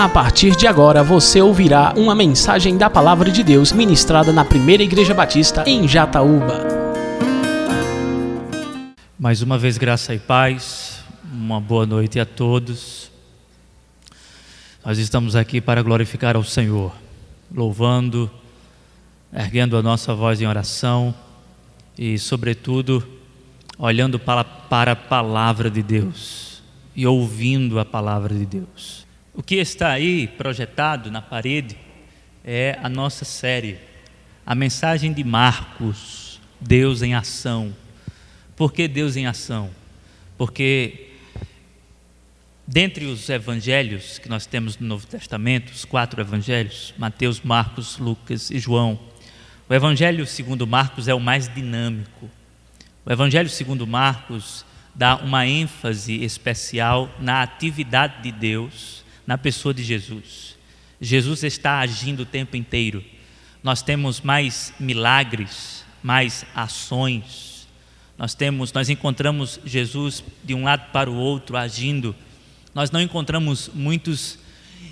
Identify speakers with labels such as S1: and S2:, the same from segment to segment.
S1: A partir de agora você ouvirá uma mensagem da Palavra de Deus ministrada na Primeira Igreja Batista em Jataúba.
S2: Mais uma vez, graça e paz, uma boa noite a todos. Nós estamos aqui para glorificar ao Senhor, louvando, erguendo a nossa voz em oração e, sobretudo, olhando para, para a palavra de Deus e ouvindo a palavra de Deus. O que está aí projetado na parede é a nossa série, a mensagem de Marcos, Deus em ação. Por que Deus em ação? Porque dentre os evangelhos que nós temos no Novo Testamento, os quatro evangelhos, Mateus, Marcos, Lucas e João, o evangelho segundo Marcos é o mais dinâmico. O evangelho segundo Marcos dá uma ênfase especial na atividade de Deus na pessoa de Jesus. Jesus está agindo o tempo inteiro. Nós temos mais milagres, mais ações. Nós temos, nós encontramos Jesus de um lado para o outro agindo. Nós não encontramos muitos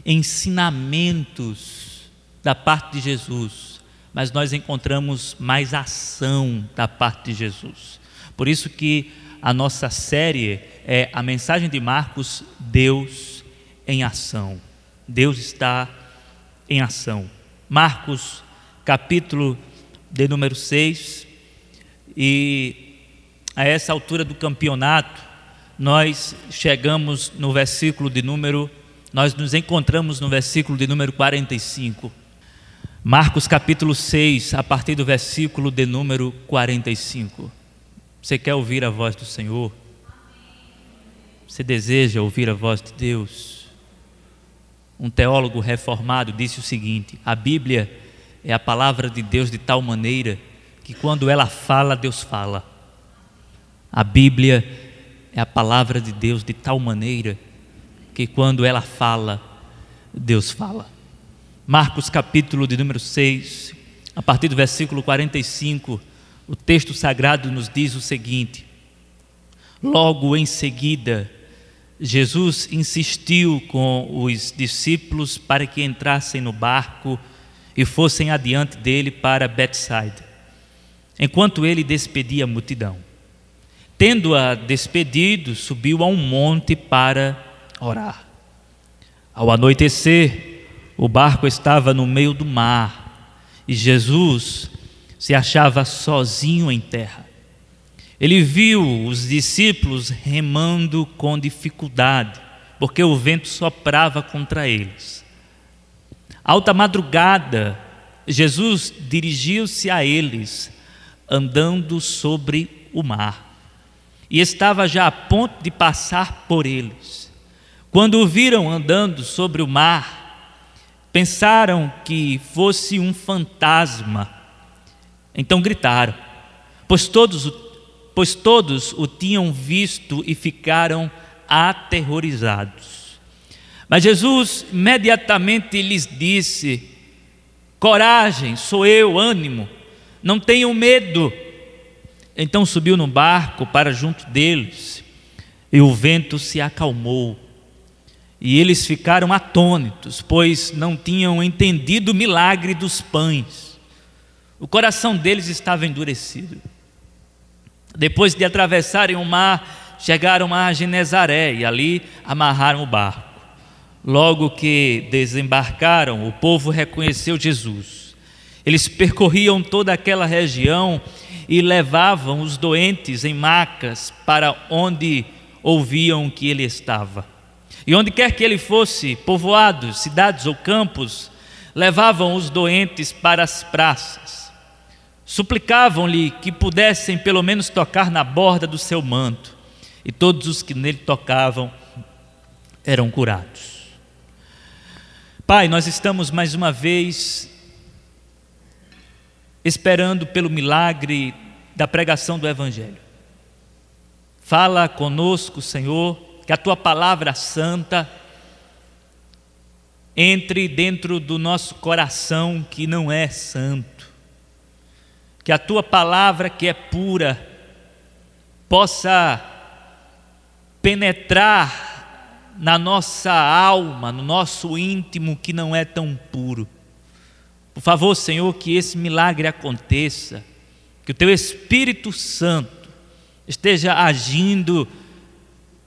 S2: ensinamentos da parte de Jesus, mas nós encontramos mais ação da parte de Jesus. Por isso que a nossa série é a mensagem de Marcos, Deus em ação. Deus está em ação. Marcos, capítulo de número 6, e a essa altura do campeonato, nós chegamos no versículo de número, nós nos encontramos no versículo de número 45. Marcos capítulo 6, a partir do versículo de número 45. Você quer ouvir a voz do Senhor? Você deseja ouvir a voz de Deus? Um teólogo reformado, disse o seguinte: a Bíblia é a palavra de Deus de tal maneira que quando ela fala, Deus fala. A Bíblia é a palavra de Deus de tal maneira que quando ela fala, Deus fala. Marcos capítulo de número 6, a partir do versículo 45, o texto sagrado nos diz o seguinte: Logo em seguida, Jesus insistiu com os discípulos para que entrassem no barco e fossem adiante dele para Betsaida, enquanto ele despedia a multidão. Tendo-a despedido, subiu a um monte para orar. Ao anoitecer, o barco estava no meio do mar e Jesus se achava sozinho em terra. Ele viu os discípulos remando com dificuldade, porque o vento soprava contra eles. Alta madrugada, Jesus dirigiu-se a eles, andando sobre o mar, e estava já a ponto de passar por eles. Quando o viram andando sobre o mar, pensaram que fosse um fantasma. Então gritaram, pois todos o pois todos o tinham visto e ficaram aterrorizados. Mas Jesus imediatamente lhes disse: Coragem, sou eu, ânimo, não tenham medo. Então subiu no barco para junto deles, e o vento se acalmou. E eles ficaram atônitos, pois não tinham entendido o milagre dos pães. O coração deles estava endurecido. Depois de atravessarem o mar, chegaram a Genezaré e ali amarraram o barco. Logo que desembarcaram, o povo reconheceu Jesus. Eles percorriam toda aquela região e levavam os doentes em macas para onde ouviam que ele estava. E onde quer que ele fosse, povoados, cidades ou campos, levavam os doentes para as praças Suplicavam-lhe que pudessem pelo menos tocar na borda do seu manto, e todos os que nele tocavam eram curados. Pai, nós estamos mais uma vez esperando pelo milagre da pregação do Evangelho. Fala conosco, Senhor, que a tua palavra santa entre dentro do nosso coração que não é santo que a tua palavra, que é pura, possa penetrar na nossa alma, no nosso íntimo que não é tão puro. Por favor, Senhor, que esse milagre aconteça, que o Teu Espírito Santo esteja agindo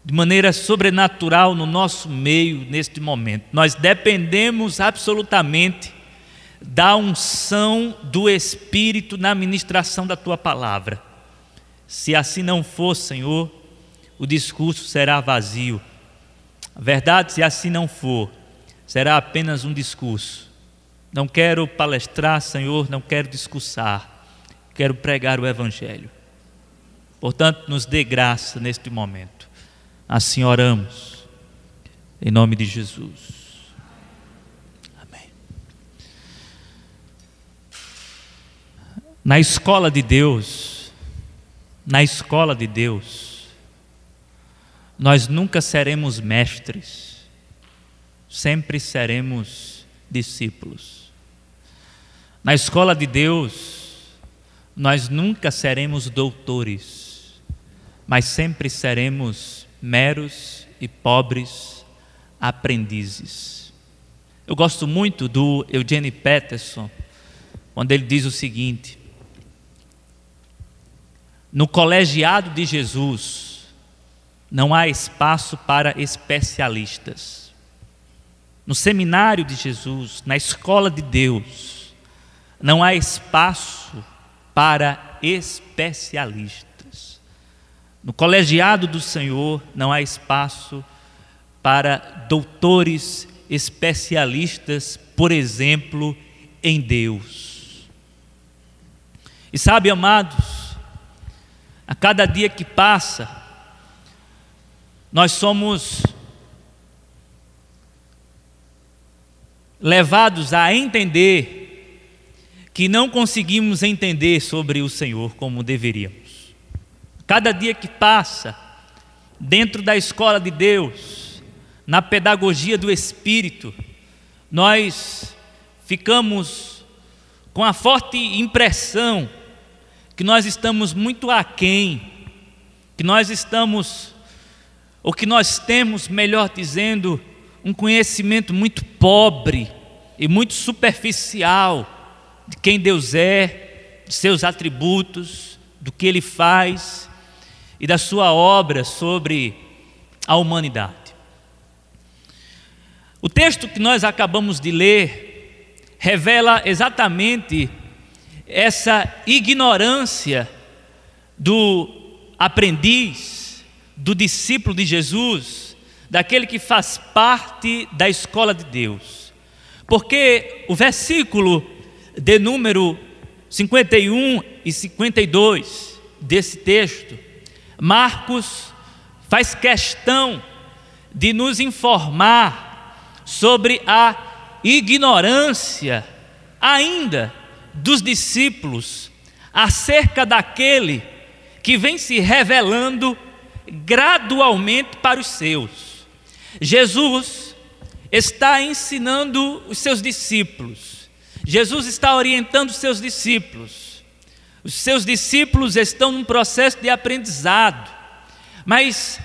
S2: de maneira sobrenatural no nosso meio neste momento. Nós dependemos absolutamente da unção do Espírito na ministração da tua palavra. Se assim não for, Senhor, o discurso será vazio. Verdade, se assim não for, será apenas um discurso. Não quero palestrar, Senhor, não quero discursar, quero pregar o Evangelho. Portanto, nos dê graça neste momento. Assim oramos, em nome de Jesus. Na escola de Deus, na escola de Deus, nós nunca seremos mestres, sempre seremos discípulos. Na escola de Deus, nós nunca seremos doutores, mas sempre seremos meros e pobres aprendizes. Eu gosto muito do Eugene Peterson, quando ele diz o seguinte: no colegiado de Jesus, não há espaço para especialistas. No seminário de Jesus, na escola de Deus, não há espaço para especialistas. No colegiado do Senhor, não há espaço para doutores especialistas, por exemplo, em Deus. E sabe, amados, a cada dia que passa, nós somos levados a entender que não conseguimos entender sobre o Senhor como deveríamos. Cada dia que passa, dentro da escola de Deus, na pedagogia do Espírito, nós ficamos com a forte impressão que nós estamos muito aquém, que nós estamos, ou que nós temos, melhor dizendo, um conhecimento muito pobre e muito superficial de quem Deus é, de seus atributos, do que Ele faz e da Sua obra sobre a humanidade. O texto que nós acabamos de ler revela exatamente essa ignorância do aprendiz, do discípulo de Jesus, daquele que faz parte da escola de Deus. Porque o versículo de número 51 e 52 desse texto, Marcos faz questão de nos informar sobre a ignorância ainda dos discípulos acerca daquele que vem se revelando gradualmente para os seus. Jesus está ensinando os seus discípulos, Jesus está orientando os seus discípulos. Os seus discípulos estão num processo de aprendizado, mas,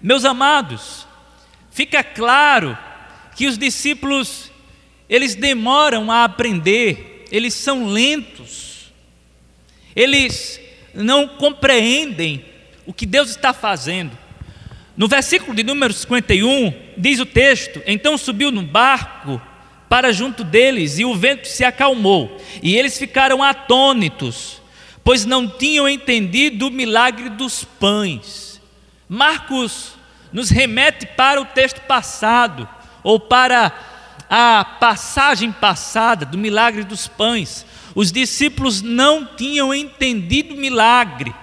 S2: meus amados, fica claro que os discípulos eles demoram a aprender eles são lentos, eles não compreendem o que Deus está fazendo. No versículo de número 51, diz o texto: Então subiu no barco para junto deles, e o vento se acalmou, e eles ficaram atônitos, pois não tinham entendido o milagre dos pães. Marcos nos remete para o texto passado, ou para a passagem passada do milagre dos pães, os discípulos não tinham entendido o milagre.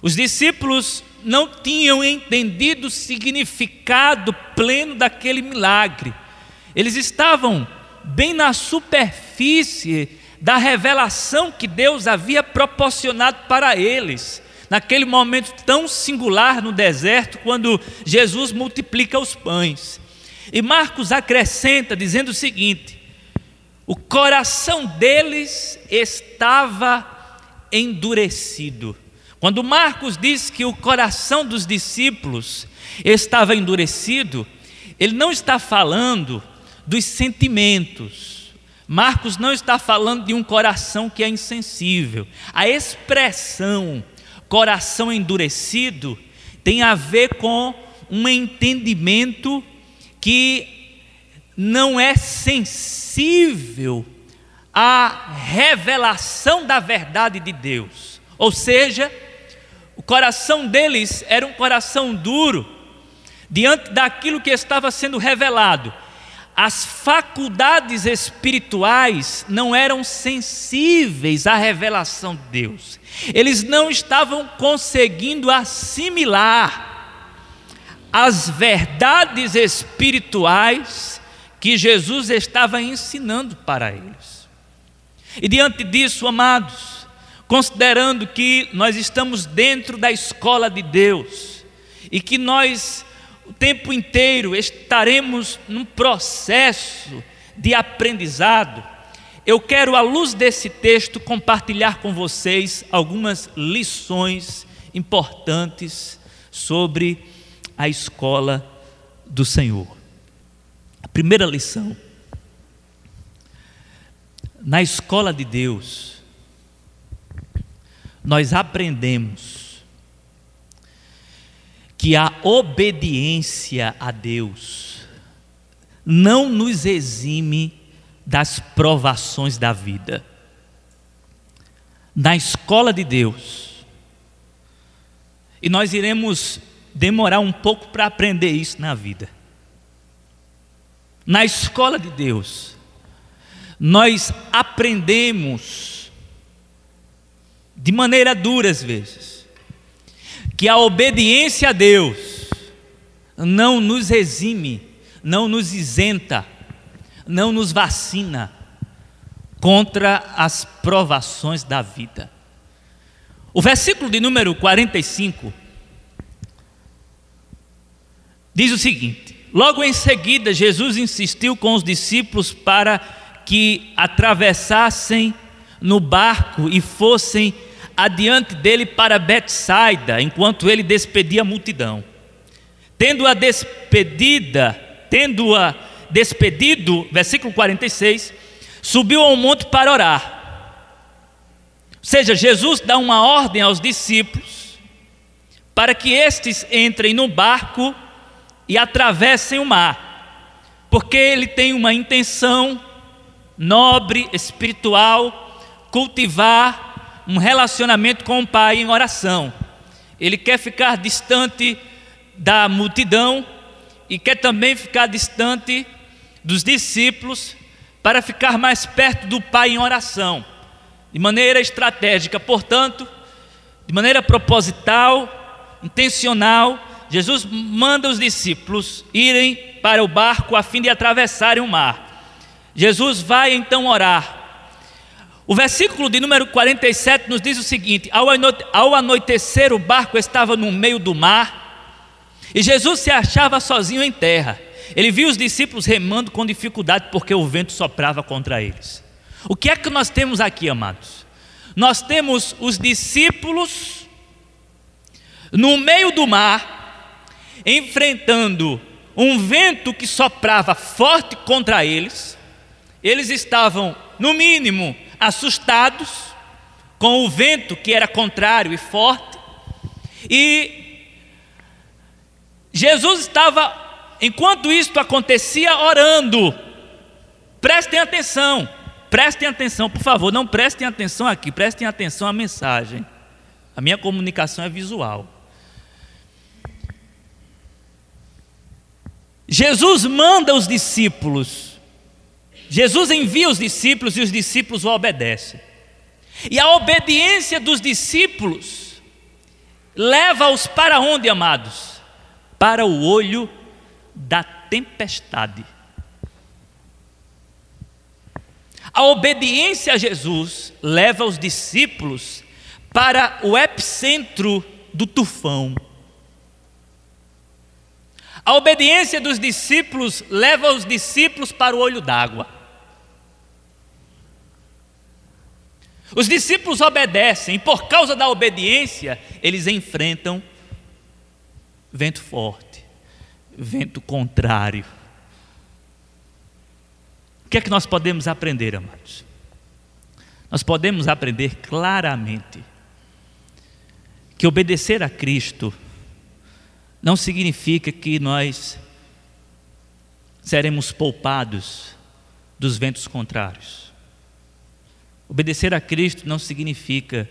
S2: Os discípulos não tinham entendido o significado pleno daquele milagre. Eles estavam bem na superfície da revelação que Deus havia proporcionado para eles, naquele momento tão singular no deserto, quando Jesus multiplica os pães. E Marcos acrescenta dizendo o seguinte: o coração deles estava endurecido. Quando Marcos diz que o coração dos discípulos estava endurecido, ele não está falando dos sentimentos. Marcos não está falando de um coração que é insensível. A expressão coração endurecido tem a ver com um entendimento que não é sensível à revelação da verdade de Deus. Ou seja, o coração deles era um coração duro diante daquilo que estava sendo revelado. As faculdades espirituais não eram sensíveis à revelação de Deus. Eles não estavam conseguindo assimilar as verdades espirituais que Jesus estava ensinando para eles. E diante disso, amados, considerando que nós estamos dentro da escola de Deus e que nós o tempo inteiro estaremos num processo de aprendizado, eu quero, à luz desse texto, compartilhar com vocês algumas lições importantes sobre a escola do Senhor. A primeira lição: na escola de Deus, nós aprendemos que a obediência a Deus não nos exime das provações da vida. Na escola de Deus, e nós iremos demorar um pouco para aprender isso na vida. Na escola de Deus, nós aprendemos de maneira dura às vezes, que a obediência a Deus não nos exime, não nos isenta, não nos vacina contra as provações da vida. O versículo de número 45 diz o seguinte: Logo em seguida, Jesus insistiu com os discípulos para que atravessassem no barco e fossem adiante dele para Betsaida, enquanto ele despedia a multidão. Tendo-a despedida, tendo-a despedido, versículo 46, subiu ao monte para orar. Ou seja, Jesus dá uma ordem aos discípulos para que estes entrem no barco e atravessem o mar, porque ele tem uma intenção nobre, espiritual, cultivar um relacionamento com o Pai em oração. Ele quer ficar distante da multidão e quer também ficar distante dos discípulos para ficar mais perto do Pai em oração, de maneira estratégica, portanto, de maneira proposital, intencional, Jesus manda os discípulos irem para o barco a fim de atravessarem o mar. Jesus vai então orar. O versículo de número 47 nos diz o seguinte: ao anoitecer, o barco estava no meio do mar e Jesus se achava sozinho em terra. Ele viu os discípulos remando com dificuldade porque o vento soprava contra eles. O que é que nós temos aqui, amados? Nós temos os discípulos no meio do mar, enfrentando um vento que soprava forte contra eles, eles estavam, no mínimo, assustados com o vento que era contrário e forte, e Jesus estava, enquanto isto acontecia, orando. Prestem atenção, prestem atenção, por favor, não prestem atenção aqui, prestem atenção à mensagem. A minha comunicação é visual. Jesus manda os discípulos, Jesus envia os discípulos e os discípulos o obedecem. E a obediência dos discípulos leva-os para onde, amados? Para o olho da tempestade. A obediência a Jesus leva os discípulos para o epicentro do tufão. A obediência dos discípulos leva os discípulos para o olho d'água. Os discípulos obedecem, e por causa da obediência, eles enfrentam vento forte, vento contrário. O que é que nós podemos aprender, amados? Nós podemos aprender claramente que obedecer a Cristo não significa que nós seremos poupados dos ventos contrários. Obedecer a Cristo não significa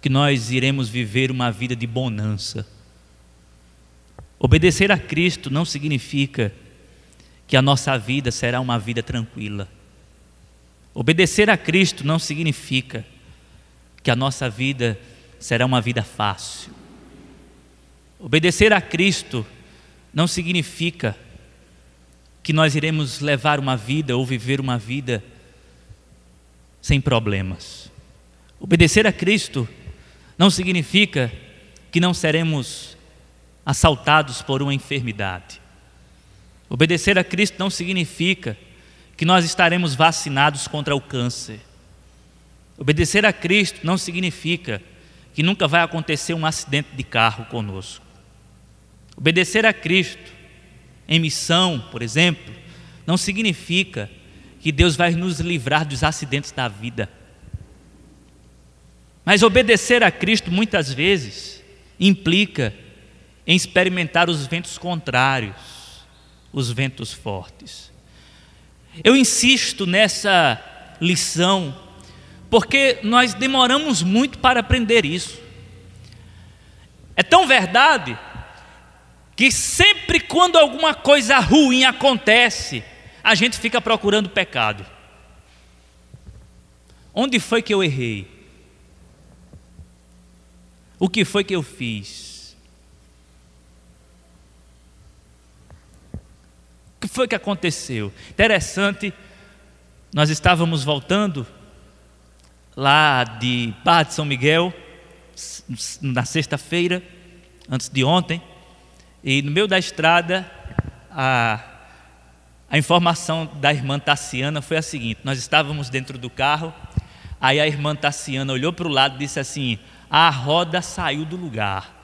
S2: que nós iremos viver uma vida de bonança. Obedecer a Cristo não significa que a nossa vida será uma vida tranquila. Obedecer a Cristo não significa que a nossa vida será uma vida fácil. Obedecer a Cristo não significa que nós iremos levar uma vida ou viver uma vida sem problemas. Obedecer a Cristo não significa que não seremos assaltados por uma enfermidade. Obedecer a Cristo não significa que nós estaremos vacinados contra o câncer. Obedecer a Cristo não significa que nunca vai acontecer um acidente de carro conosco. Obedecer a Cristo em missão, por exemplo, não significa que Deus vai nos livrar dos acidentes da vida. Mas obedecer a Cristo muitas vezes implica em experimentar os ventos contrários, os ventos fortes. Eu insisto nessa lição, porque nós demoramos muito para aprender isso. É tão verdade que sempre quando alguma coisa ruim acontece, a gente fica procurando pecado. Onde foi que eu errei? O que foi que eu fiz? O que foi que aconteceu? Interessante, nós estávamos voltando lá de Barra de São Miguel, na sexta-feira, antes de ontem, e no meio da estrada, a, a informação da irmã Tassiana foi a seguinte: nós estávamos dentro do carro, aí a irmã Tassiana olhou para o lado e disse assim: a roda saiu do lugar.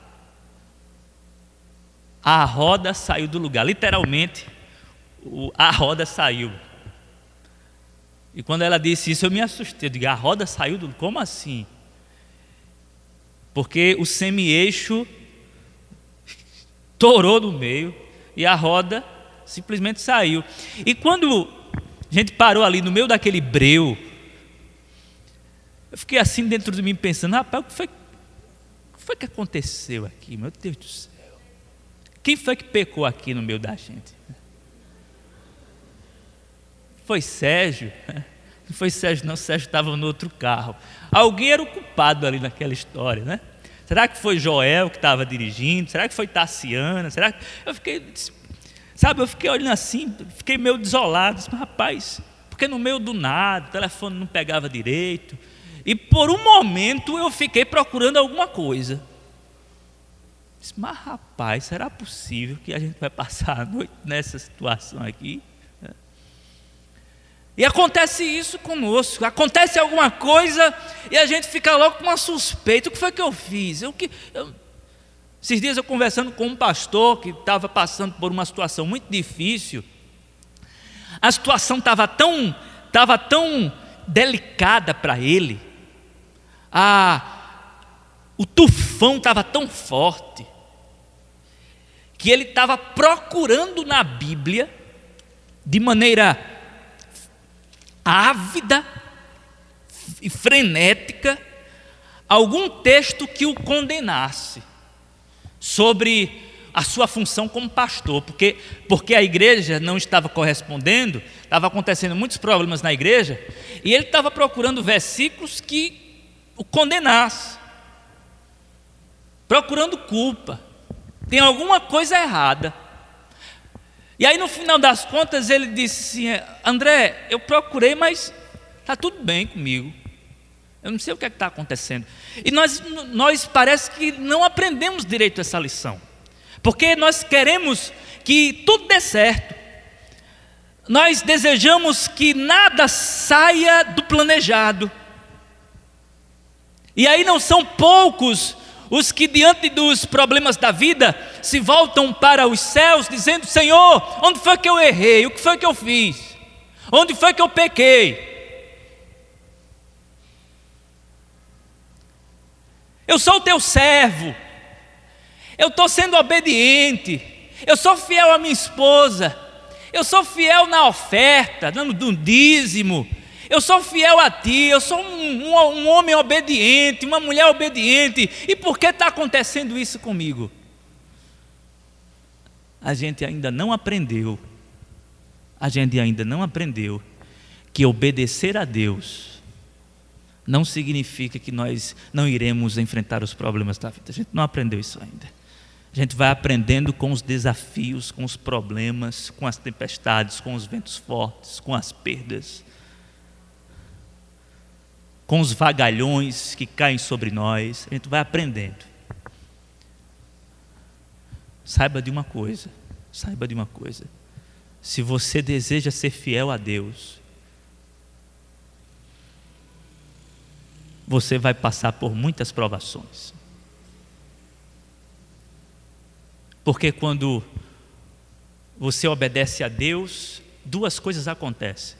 S2: A roda saiu do lugar, literalmente, a roda saiu. E quando ela disse isso, eu me assustei. Eu digo, a roda saiu do. Como assim? Porque o semi-eixo torou no meio e a roda simplesmente saiu. E quando a gente parou ali no meio daquele breu, eu fiquei assim dentro de mim pensando, rapaz, o que foi, o que, foi que aconteceu aqui, meu Deus do céu? Quem foi que pecou aqui no meio da gente? Foi Sérgio? Não foi Sérgio, não, Sérgio estava no outro carro. Alguém era o culpado ali naquela história, né? Será que foi Joel que estava dirigindo? Será que foi Tassiana? Será que... Eu fiquei, sabe, eu fiquei olhando assim, fiquei meio desolado. Disse, rapaz, porque no meio do nada, o telefone não pegava direito. E por um momento eu fiquei procurando alguma coisa. Disse, mas rapaz, será possível que a gente vai passar a noite nessa situação aqui? E acontece isso conosco. Acontece alguma coisa e a gente fica logo com uma suspeita. O que foi que eu fiz? Eu, que, eu... Esses dias eu conversando com um pastor que estava passando por uma situação muito difícil. A situação estava tão, estava tão delicada para ele. A, o tufão estava tão forte que ele estava procurando na Bíblia de maneira ávida e frenética algum texto que o condenasse sobre a sua função como pastor, porque, porque a igreja não estava correspondendo, estava acontecendo muitos problemas na igreja, e ele estava procurando versículos que o condenassem, procurando culpa. Tem alguma coisa errada. E aí no final das contas ele disse assim: André, eu procurei, mas está tudo bem comigo. Eu não sei o que é está acontecendo. E nós, nós parece que não aprendemos direito essa lição. Porque nós queremos que tudo dê certo. Nós desejamos que nada saia do planejado. E aí não são poucos os que, diante dos problemas da vida, se voltam para os céus, dizendo: Senhor, onde foi que eu errei? O que foi que eu fiz? Onde foi que eu pequei? Eu sou o teu servo, eu estou sendo obediente, eu sou fiel à minha esposa, eu sou fiel na oferta, um dízimo, eu sou fiel a ti, eu sou um, um, um homem obediente, uma mulher obediente, e por que está acontecendo isso comigo? A gente ainda não aprendeu, a gente ainda não aprendeu que obedecer a Deus não significa que nós não iremos enfrentar os problemas da vida. A gente não aprendeu isso ainda. A gente vai aprendendo com os desafios, com os problemas, com as tempestades, com os ventos fortes, com as perdas com os vagalhões que caem sobre nós, a gente vai aprendendo. Saiba de uma coisa, saiba de uma coisa. Se você deseja ser fiel a Deus, você vai passar por muitas provações. Porque quando você obedece a Deus, duas coisas acontecem.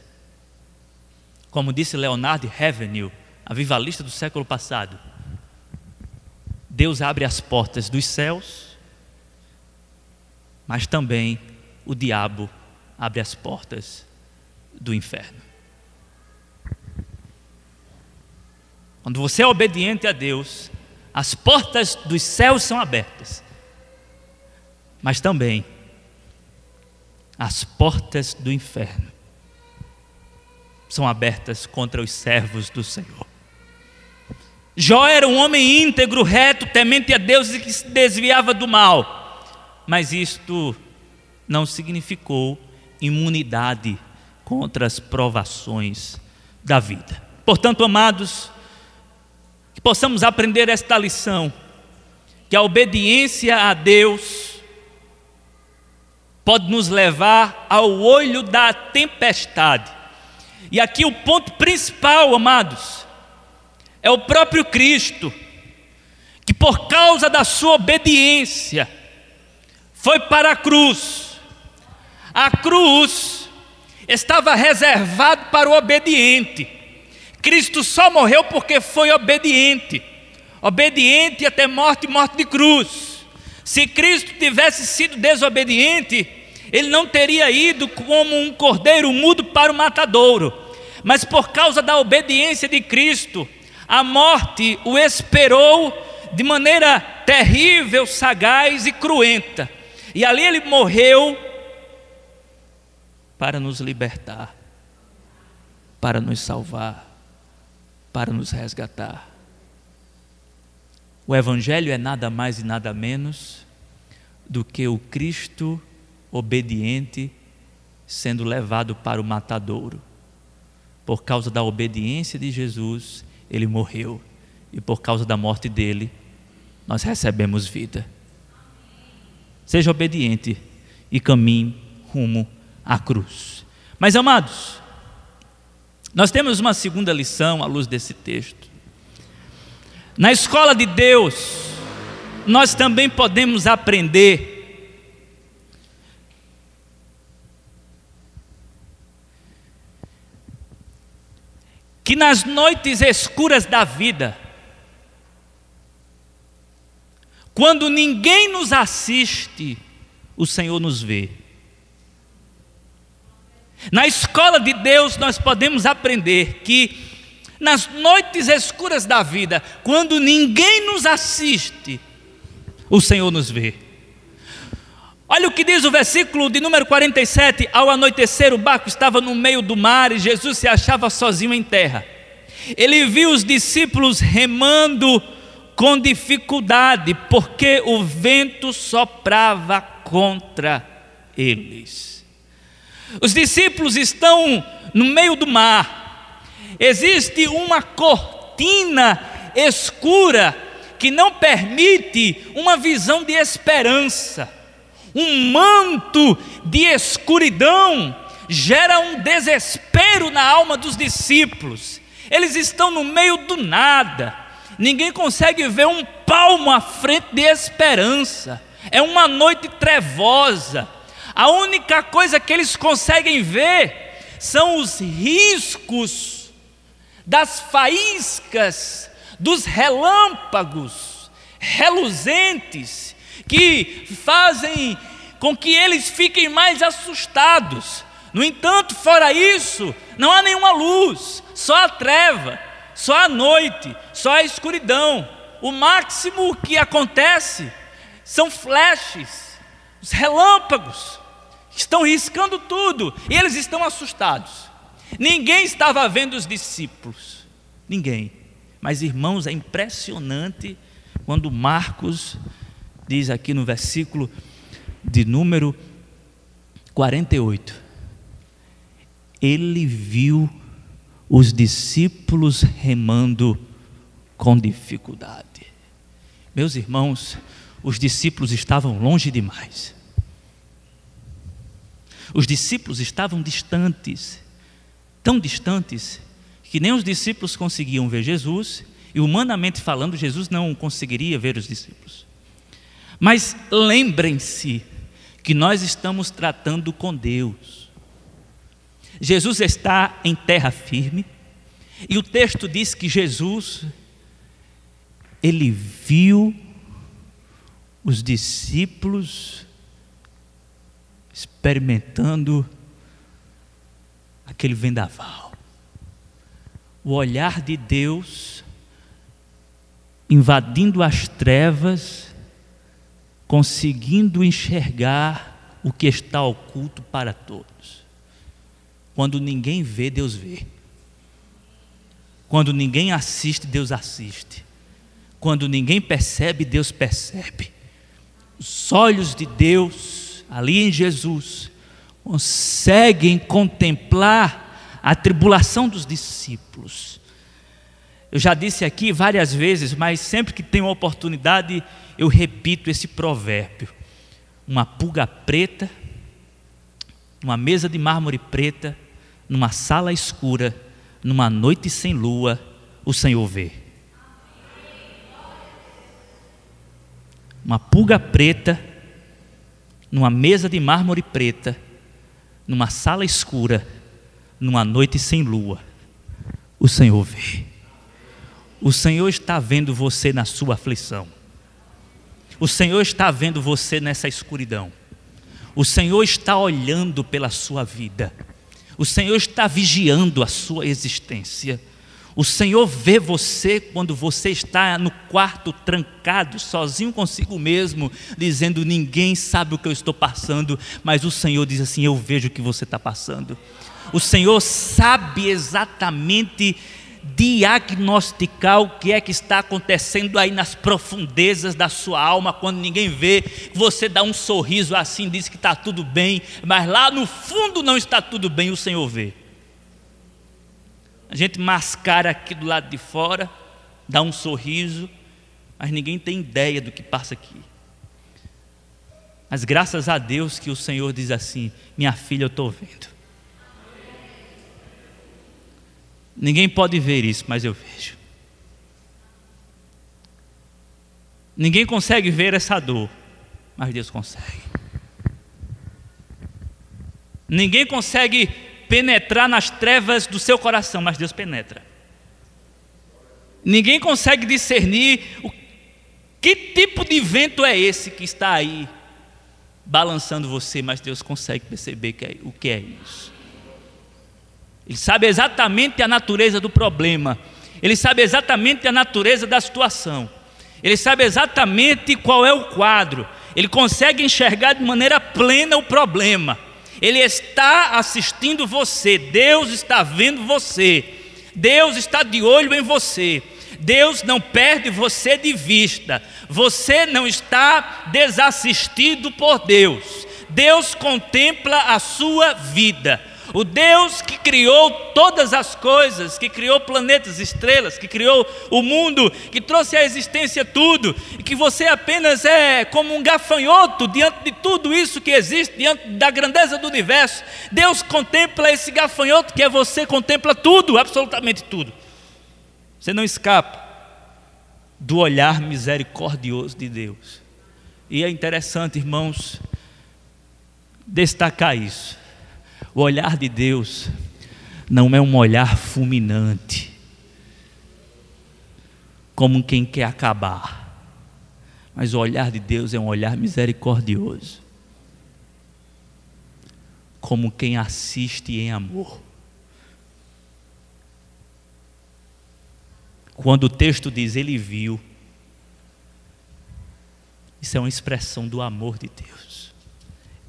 S2: Como disse Leonard Ravenhill, avivalista do século passado, Deus abre as portas dos céus, mas também o diabo abre as portas do inferno. Quando você é obediente a Deus, as portas dos céus são abertas, mas também as portas do inferno são abertas contra os servos do Senhor. Jó era um homem íntegro, reto, temente a Deus e que se desviava do mal. Mas isto não significou imunidade contra as provações da vida. Portanto, amados, que possamos aprender esta lição, que a obediência a Deus pode nos levar ao olho da tempestade, e aqui o ponto principal, amados, é o próprio Cristo, que por causa da sua obediência, foi para a cruz. A cruz estava reservada para o obediente. Cristo só morreu porque foi obediente. Obediente até morte morte de cruz. Se Cristo tivesse sido desobediente, ele não teria ido como um cordeiro mudo para o matadouro, mas por causa da obediência de Cristo, a morte o esperou de maneira terrível, sagaz e cruenta. E ali ele morreu para nos libertar, para nos salvar, para nos resgatar. O Evangelho é nada mais e nada menos do que o Cristo obediente sendo levado para o matadouro. Por causa da obediência de Jesus, ele morreu. E por causa da morte dele, nós recebemos vida. Seja obediente e caminhe rumo à cruz. Mas amados, nós temos uma segunda lição à luz desse texto. Na escola de Deus, nós também podemos aprender que nas noites escuras da vida, quando ninguém nos assiste, o Senhor nos vê. Na escola de Deus nós podemos aprender que nas noites escuras da vida, quando ninguém nos assiste, o Senhor nos vê. Olha o que diz o versículo de número 47: Ao anoitecer, o barco estava no meio do mar e Jesus se achava sozinho em terra. Ele viu os discípulos remando com dificuldade, porque o vento soprava contra eles. Os discípulos estão no meio do mar, existe uma cortina escura que não permite uma visão de esperança um manto de escuridão gera um desespero na alma dos discípulos. Eles estão no meio do nada, ninguém consegue ver um palmo à frente de esperança. É uma noite trevosa. A única coisa que eles conseguem ver são os riscos das faíscas, dos relâmpagos reluzentes que fazem com que eles fiquem mais assustados. No entanto, fora isso, não há nenhuma luz, só a treva, só a noite, só a escuridão. O máximo que acontece são flashes, os relâmpagos, estão riscando tudo, e eles estão assustados. Ninguém estava vendo os discípulos, ninguém. Mas irmãos, é impressionante quando Marcos diz aqui no versículo de número 48. Ele viu os discípulos remando com dificuldade. Meus irmãos, os discípulos estavam longe demais. Os discípulos estavam distantes, tão distantes, que nem os discípulos conseguiam ver Jesus, e humanamente falando, Jesus não conseguiria ver os discípulos. Mas lembrem-se que nós estamos tratando com Deus. Jesus está em terra firme, e o texto diz que Jesus, ele viu os discípulos experimentando aquele vendaval. O olhar de Deus invadindo as trevas conseguindo enxergar o que está oculto para todos. Quando ninguém vê, Deus vê. Quando ninguém assiste, Deus assiste. Quando ninguém percebe, Deus percebe. Os olhos de Deus, ali em Jesus, conseguem contemplar a tribulação dos discípulos. Eu já disse aqui várias vezes, mas sempre que tenho oportunidade, eu repito esse provérbio: uma pulga preta, uma mesa de mármore preta, numa sala escura, numa noite sem lua, o Senhor vê. Uma pulga preta, numa mesa de mármore preta, numa sala escura, numa noite sem lua, o Senhor vê. O Senhor está vendo você na sua aflição. O Senhor está vendo você nessa escuridão. O Senhor está olhando pela sua vida. O Senhor está vigiando a sua existência. O Senhor vê você quando você está no quarto trancado, sozinho consigo mesmo, dizendo: Ninguém sabe o que eu estou passando, mas o Senhor diz assim: Eu vejo o que você está passando. O Senhor sabe exatamente diagnosticar o que é que está acontecendo aí nas profundezas da sua alma, quando ninguém vê, você dá um sorriso assim, diz que está tudo bem, mas lá no fundo não está tudo bem, o Senhor vê. A gente mascara aqui do lado de fora, dá um sorriso, mas ninguém tem ideia do que passa aqui. Mas graças a Deus que o Senhor diz assim: minha filha, eu estou vendo. Ninguém pode ver isso, mas eu vejo. Ninguém consegue ver essa dor, mas Deus consegue. Ninguém consegue penetrar nas trevas do seu coração, mas Deus penetra. Ninguém consegue discernir o que tipo de vento é esse que está aí balançando você, mas Deus consegue perceber que é, o que é isso. Ele sabe exatamente a natureza do problema. Ele sabe exatamente a natureza da situação. Ele sabe exatamente qual é o quadro. Ele consegue enxergar de maneira plena o problema. Ele está assistindo você. Deus está vendo você. Deus está de olho em você. Deus não perde você de vista. Você não está desassistido por Deus. Deus contempla a sua vida. O Deus que criou todas as coisas, que criou planetas, estrelas, que criou o mundo, que trouxe à existência tudo, e que você apenas é como um gafanhoto diante de tudo isso que existe, diante da grandeza do universo. Deus contempla esse gafanhoto que é você, contempla tudo, absolutamente tudo. Você não escapa. do olhar misericordioso de Deus. E é interessante, irmãos, destacar isso. O olhar de Deus não é um olhar fulminante, como quem quer acabar. Mas o olhar de Deus é um olhar misericordioso, como quem assiste em amor. Quando o texto diz ele viu, isso é uma expressão do amor de Deus.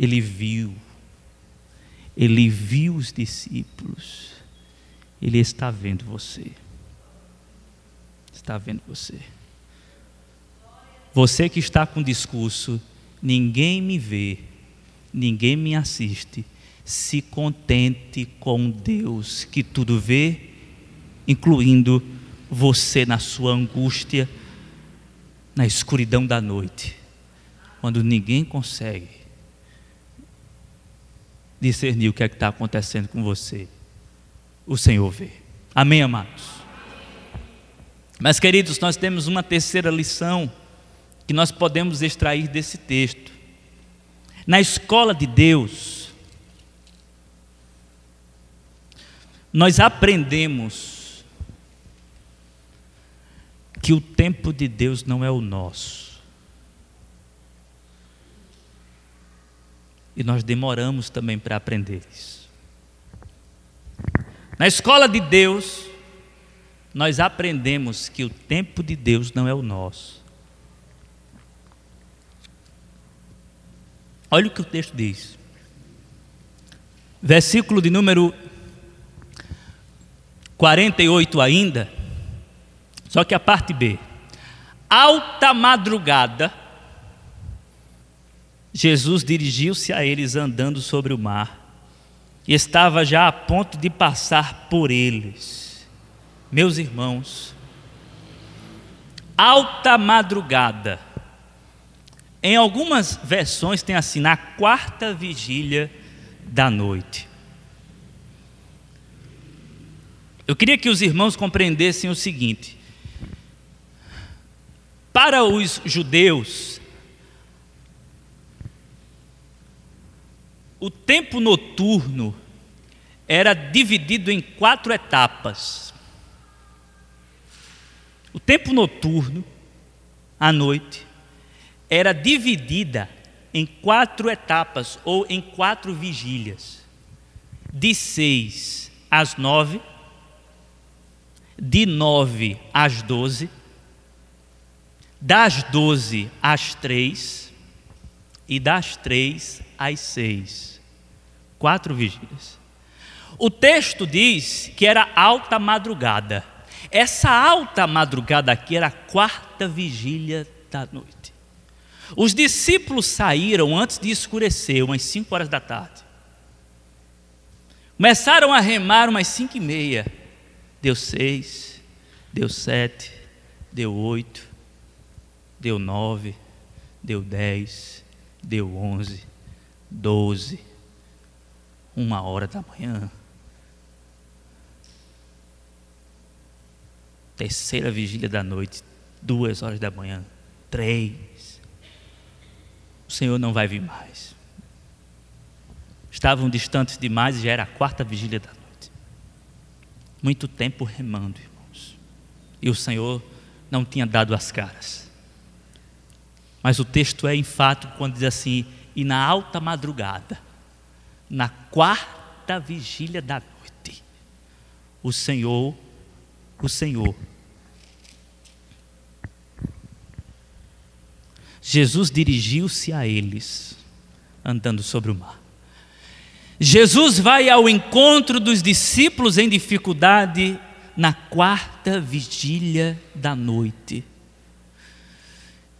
S2: Ele viu, ele viu os discípulos, ele está vendo você. Está vendo você. Você que está com o discurso, ninguém me vê, ninguém me assiste, se contente com Deus que tudo vê, incluindo você na sua angústia, na escuridão da noite, quando ninguém consegue discernir o que é que está acontecendo com você, o Senhor vê. Amém, amados? Mas, queridos, nós temos uma terceira lição que nós podemos extrair desse texto. Na escola de Deus, nós aprendemos que o tempo de Deus não é o nosso. E nós demoramos também para aprender isso. Na escola de Deus, nós aprendemos que o tempo de Deus não é o nosso. Olha o que o texto diz. Versículo de número 48 ainda. Só que a parte B. Alta madrugada, Jesus dirigiu-se a eles andando sobre o mar e estava já a ponto de passar por eles. Meus irmãos, alta madrugada. Em algumas versões tem assim, na quarta vigília da noite. Eu queria que os irmãos compreendessem o seguinte: para os judeus, o tempo noturno era dividido em quatro etapas. O tempo noturno, à noite, era dividida em quatro etapas ou em quatro vigílias. De seis às nove, de nove às doze, das doze às três e das três às seis. Quatro vigílias. O texto diz que era alta madrugada. Essa alta madrugada aqui era a quarta vigília da noite. Os discípulos saíram antes de escurecer, umas cinco horas da tarde. Começaram a remar umas cinco e meia. Deu seis, deu sete, deu oito, deu nove, deu dez, deu onze, doze, uma hora da manhã. Terceira vigília da noite, duas horas da manhã, três. O Senhor não vai vir mais. Estavam distantes demais e já era a quarta vigília da noite. Muito tempo remando, irmãos. E o Senhor não tinha dado as caras. Mas o texto é enfático quando diz assim: e na alta madrugada, na quarta vigília da noite, o Senhor, o Senhor, Jesus dirigiu-se a eles, andando sobre o mar. Jesus vai ao encontro dos discípulos em dificuldade na quarta vigília da noite.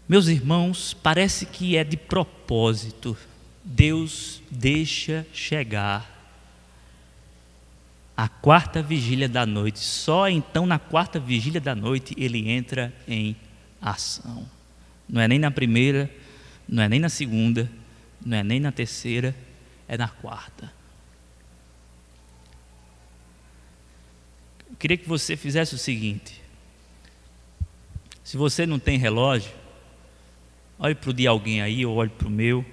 S2: Meus irmãos, parece que é de propósito. Deus deixa chegar a quarta vigília da noite. Só então na quarta vigília da noite ele entra em ação. Não é nem na primeira, não é nem na segunda, não é nem na terceira, é na quarta. Eu queria que você fizesse o seguinte: Se você não tem relógio, olhe para o de alguém aí, ou olhe para o meu.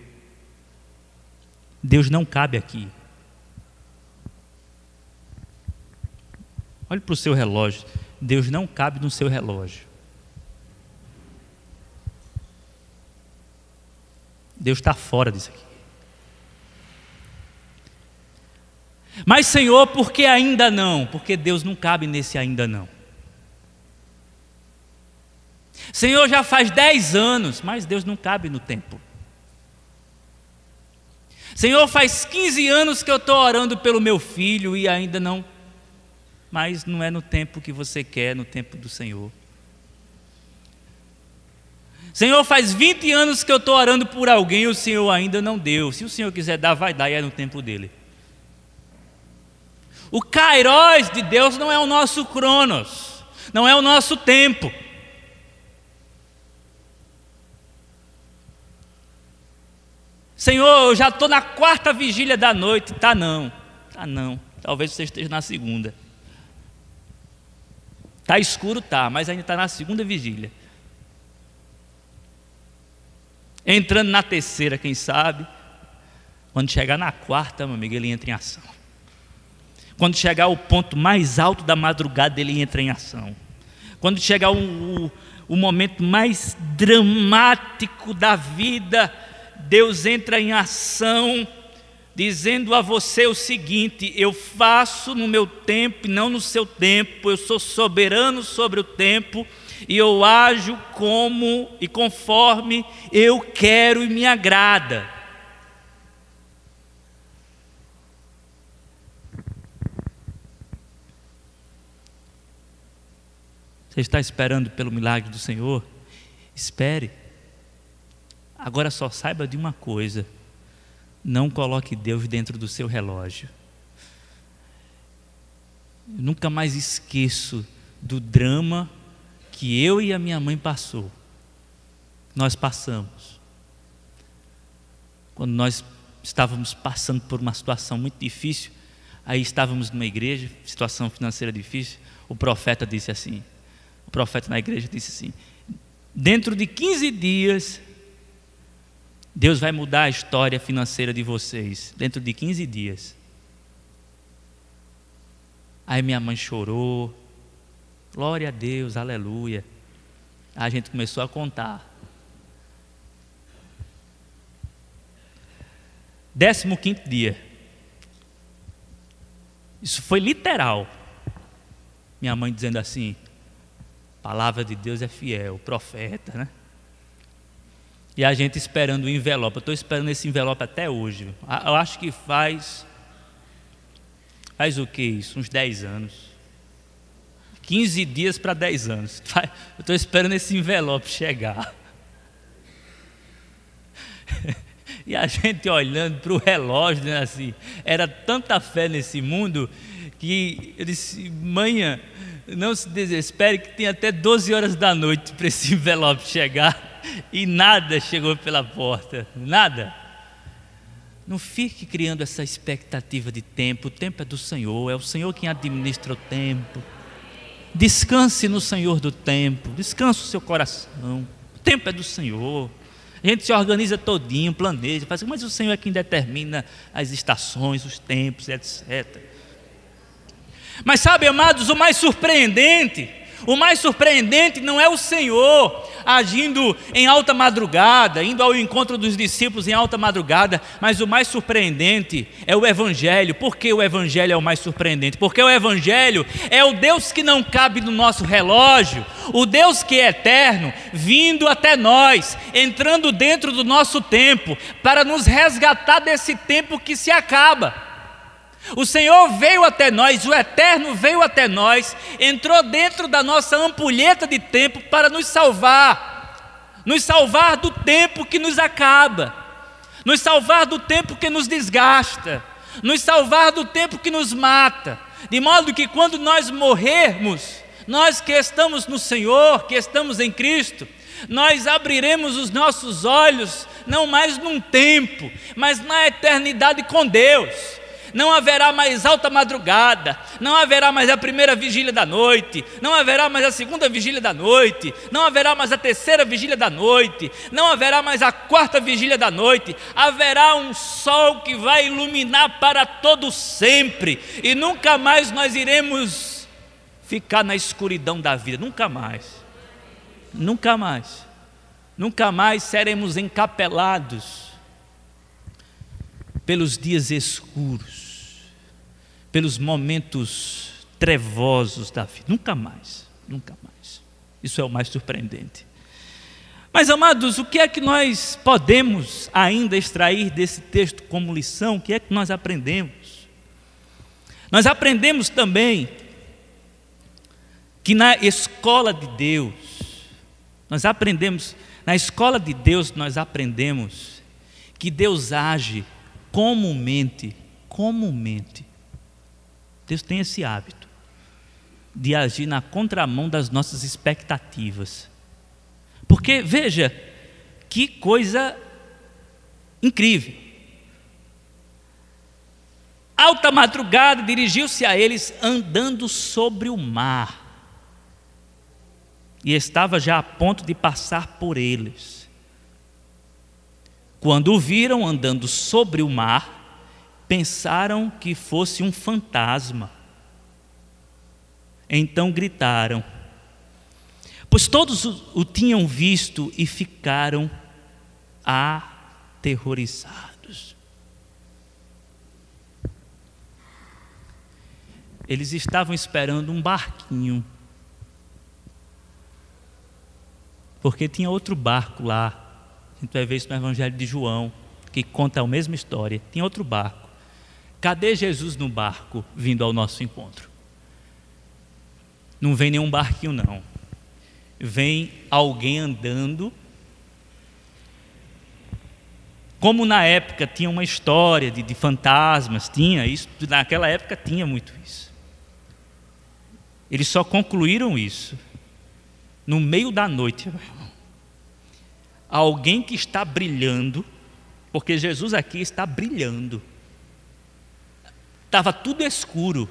S2: Deus não cabe aqui. Olhe para o seu relógio. Deus não cabe no seu relógio. Deus está fora disso aqui. Mas, Senhor, por que ainda não? Porque Deus não cabe nesse ainda não. Senhor, já faz dez anos, mas Deus não cabe no tempo. Senhor, faz 15 anos que eu estou orando pelo meu filho e ainda não. Mas não é no tempo que você quer, no tempo do Senhor. Senhor, faz 20 anos que eu estou orando por alguém e o Senhor ainda não deu. Se o Senhor quiser dar, vai dar e é no tempo dele. O Kairos de Deus não é o nosso Cronos, não é o nosso tempo. Senhor, eu já estou na quarta vigília da noite. Tá não, tá não. Talvez você esteja na segunda. Tá escuro, tá, mas ainda está na segunda vigília. Entrando na terceira, quem sabe. Quando chegar na quarta, meu amigo, ele entra em ação. Quando chegar ao ponto mais alto da madrugada, ele entra em ação. Quando chegar o, o, o momento mais dramático da vida, Deus entra em ação, dizendo a você o seguinte: eu faço no meu tempo e não no seu tempo, eu sou soberano sobre o tempo e eu ajo como e conforme eu quero e me agrada. Você está esperando pelo milagre do Senhor? Espere. Agora só saiba de uma coisa: não coloque Deus dentro do seu relógio. Eu nunca mais esqueço do drama que eu e a minha mãe passou. Nós passamos. Quando nós estávamos passando por uma situação muito difícil, aí estávamos numa igreja, situação financeira difícil, o profeta disse assim: o profeta na igreja disse assim: dentro de 15 dias Deus vai mudar a história financeira de vocês dentro de 15 dias. Aí minha mãe chorou. Glória a Deus, aleluia. Aí a gente começou a contar. Décimo quinto dia. Isso foi literal. Minha mãe dizendo assim: palavra de Deus é fiel, profeta, né? E a gente esperando o envelope. Eu estou esperando esse envelope até hoje. Eu acho que faz. Faz o que isso? Uns 10 anos. 15 dias para 10 anos. Eu estou esperando esse envelope chegar. E a gente olhando para o relógio, né, assim, era tanta fé nesse mundo que eu disse, manhã, não se desespere que tem até 12 horas da noite para esse envelope chegar e nada chegou pela porta, nada. Não fique criando essa expectativa de tempo, o tempo é do Senhor, é o Senhor quem administra o tempo. Descanse no Senhor do tempo, descanse o seu coração. O tempo é do Senhor. A gente se organiza todinho, planeja, faz, mas o Senhor é quem determina as estações, os tempos, etc. Mas sabe, amados, o mais surpreendente o mais surpreendente não é o Senhor agindo em alta madrugada, indo ao encontro dos discípulos em alta madrugada, mas o mais surpreendente é o Evangelho. Por que o Evangelho é o mais surpreendente? Porque o Evangelho é o Deus que não cabe no nosso relógio, o Deus que é eterno, vindo até nós, entrando dentro do nosso tempo, para nos resgatar desse tempo que se acaba. O Senhor veio até nós, o Eterno veio até nós, entrou dentro da nossa ampulheta de tempo para nos salvar, nos salvar do tempo que nos acaba, nos salvar do tempo que nos desgasta, nos salvar do tempo que nos mata, de modo que quando nós morrermos, nós que estamos no Senhor, que estamos em Cristo, nós abriremos os nossos olhos não mais num tempo, mas na eternidade com Deus não haverá mais alta madrugada, não haverá mais a primeira vigília da noite, não haverá mais a segunda vigília da noite, não haverá mais a terceira vigília da noite, não haverá mais a quarta vigília da noite, haverá um sol que vai iluminar para todo sempre, e nunca mais nós iremos ficar na escuridão da vida, nunca mais. Nunca mais. Nunca mais seremos encapelados pelos dias escuros, pelos momentos trevosos da vida. Nunca mais, nunca mais. Isso é o mais surpreendente. Mas, amados, o que é que nós podemos ainda extrair desse texto como lição? O que é que nós aprendemos? Nós aprendemos também que na escola de Deus, nós aprendemos, na escola de Deus, nós aprendemos que Deus age comumente, comumente. Deus tem esse hábito de agir na contramão das nossas expectativas. Porque, veja, que coisa incrível. Alta madrugada dirigiu-se a eles andando sobre o mar e estava já a ponto de passar por eles. Quando o viram andando sobre o mar, pensaram que fosse um fantasma. Então gritaram, pois todos o, tinham visto e ficaram aterrorizados. Eles estavam esperando um barquinho porque tinha outro barco lá. A gente vai ver isso no Evangelho de João, que conta a mesma história. Tinha outro barco. Cadê Jesus no barco vindo ao nosso encontro? Não vem nenhum barquinho, não. Vem alguém andando. Como na época tinha uma história de, de fantasmas, tinha isso, naquela época tinha muito isso. Eles só concluíram isso no meio da noite, alguém que está brilhando, porque Jesus aqui está brilhando. Estava tudo escuro.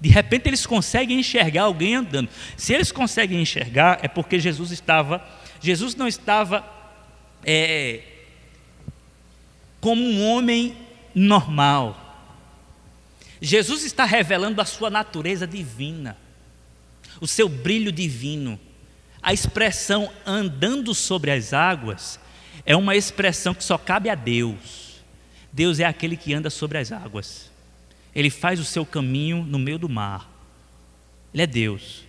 S2: De repente eles conseguem enxergar alguém andando. Se eles conseguem enxergar, é porque Jesus estava. Jesus não estava é, como um homem normal. Jesus está revelando a sua natureza divina, o seu brilho divino. A expressão andando sobre as águas é uma expressão que só cabe a Deus. Deus é aquele que anda sobre as águas. Ele faz o seu caminho no meio do mar. Ele é Deus.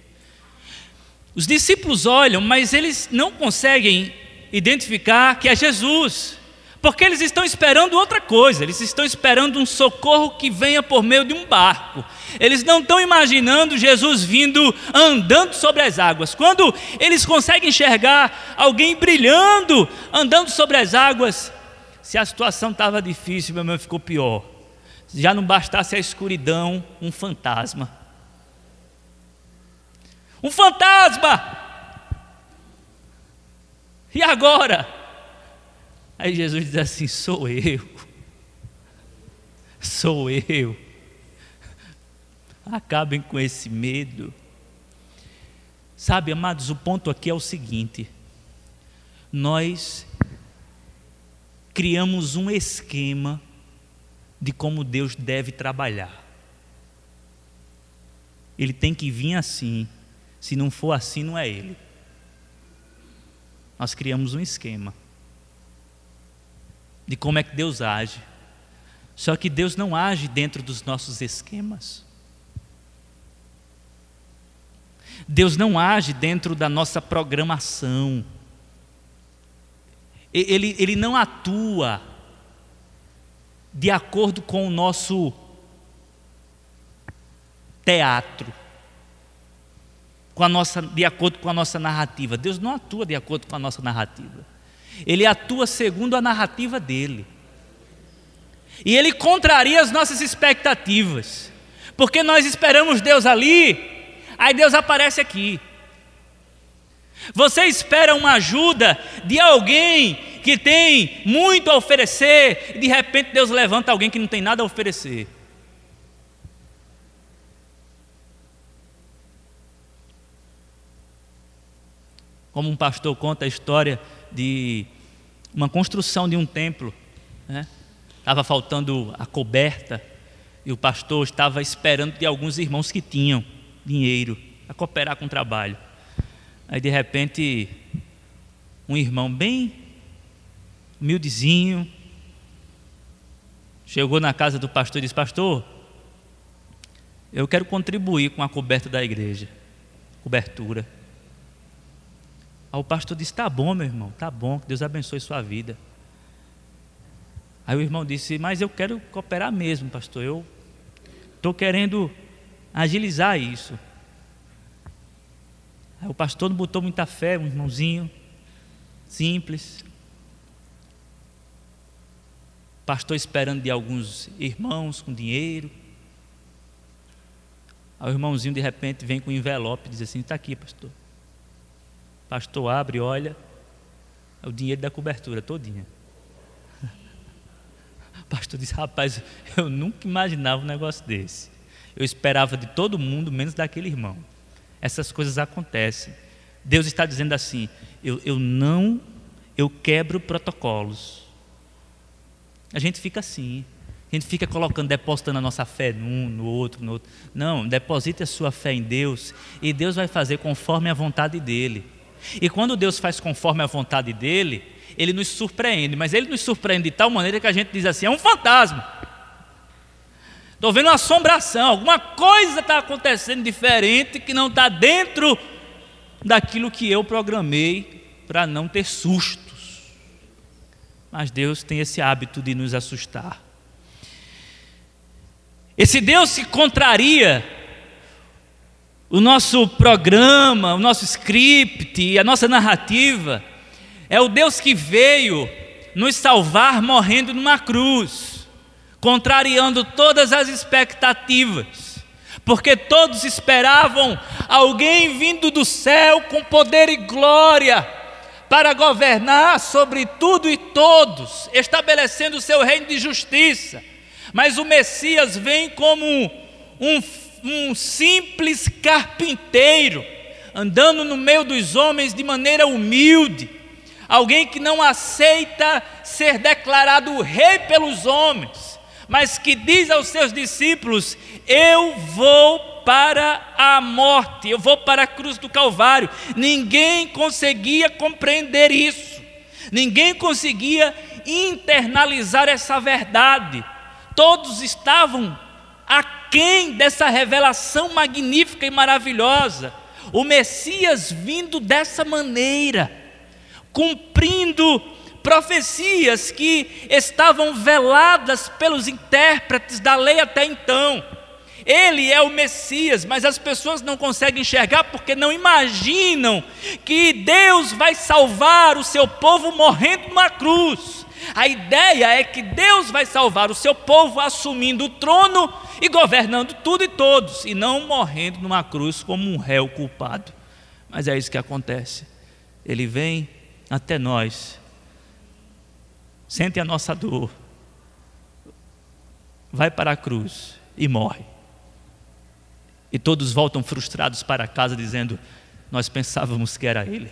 S2: Os discípulos olham, mas eles não conseguem identificar que é Jesus. Porque eles estão esperando outra coisa, eles estão esperando um socorro que venha por meio de um barco. Eles não estão imaginando Jesus vindo andando sobre as águas. Quando eles conseguem enxergar alguém brilhando, andando sobre as águas, se a situação estava difícil, meu irmão, ficou pior. Já não bastasse a escuridão, um fantasma. Um fantasma! E agora? Aí Jesus diz assim: Sou eu, sou eu. Acabem com esse medo. Sabe, amados, o ponto aqui é o seguinte: nós criamos um esquema de como Deus deve trabalhar. Ele tem que vir assim, se não for assim, não é Ele. Nós criamos um esquema de como é que Deus age. Só que Deus não age dentro dos nossos esquemas. Deus não age dentro da nossa programação. Ele, ele não atua de acordo com o nosso teatro, com a nossa, de acordo com a nossa narrativa. Deus não atua de acordo com a nossa narrativa. Ele atua segundo a narrativa dele. E ele contraria as nossas expectativas. Porque nós esperamos Deus ali, aí Deus aparece aqui. Você espera uma ajuda de alguém que tem muito a oferecer, e de repente Deus levanta alguém que não tem nada a oferecer. Como um pastor conta a história de uma construção de um templo, né? estava faltando a coberta e o pastor estava esperando de alguns irmãos que tinham dinheiro a cooperar com o trabalho. Aí de repente, um irmão bem humildezinho chegou na casa do pastor e disse: Pastor, eu quero contribuir com a coberta da igreja, cobertura. Aí o pastor disse: Tá bom, meu irmão, tá bom, que Deus abençoe sua vida. Aí o irmão disse: Mas eu quero cooperar mesmo, pastor. Eu estou querendo agilizar isso. Aí o pastor não botou muita fé, um irmãozinho, simples. Pastor esperando de alguns irmãos com dinheiro. Aí o irmãozinho de repente vem com um envelope e diz assim: Está aqui, pastor. Pastor abre, olha, é o dinheiro da cobertura todinha. Pastor disse: Rapaz, eu nunca imaginava um negócio desse. Eu esperava de todo mundo, menos daquele irmão. Essas coisas acontecem. Deus está dizendo assim: eu, eu não, eu quebro protocolos. A gente fica assim. A gente fica colocando, depositando a nossa fé num, no outro, no outro. Não, deposite a sua fé em Deus e Deus vai fazer conforme a vontade dele. E quando Deus faz conforme a vontade dele, ele nos surpreende, mas ele nos surpreende de tal maneira que a gente diz assim: é um fantasma. Estou vendo uma assombração, alguma coisa está acontecendo diferente que não está dentro daquilo que eu programei para não ter sustos. Mas Deus tem esse hábito de nos assustar. Esse Deus que contraria o nosso programa, o nosso script, a nossa narrativa, é o Deus que veio nos salvar morrendo numa cruz, contrariando todas as expectativas, porque todos esperavam alguém vindo do céu com poder e glória para governar sobre tudo e todos, estabelecendo o seu reino de justiça. Mas o Messias vem como um, um, simples carpinteiro, andando no meio dos homens de maneira humilde alguém que não aceita ser declarado rei pelos homens, mas que diz aos seus discípulos: Eu vou para a morte, eu vou para a cruz do Calvário. Ninguém conseguia compreender isso, ninguém conseguia internalizar essa verdade. Todos estavam aquém dessa revelação magnífica e maravilhosa. O Messias vindo dessa maneira cumprindo profecias que estavam veladas pelos intérpretes da lei até então. Ele é o Messias, mas as pessoas não conseguem enxergar porque não imaginam que Deus vai salvar o seu povo morrendo numa cruz. A ideia é que Deus vai salvar o seu povo assumindo o trono e governando tudo e todos, e não morrendo numa cruz como um réu culpado. Mas é isso que acontece. Ele vem até nós, sente a nossa dor, vai para a cruz e morre. E todos voltam frustrados para casa dizendo: Nós pensávamos que era Ele.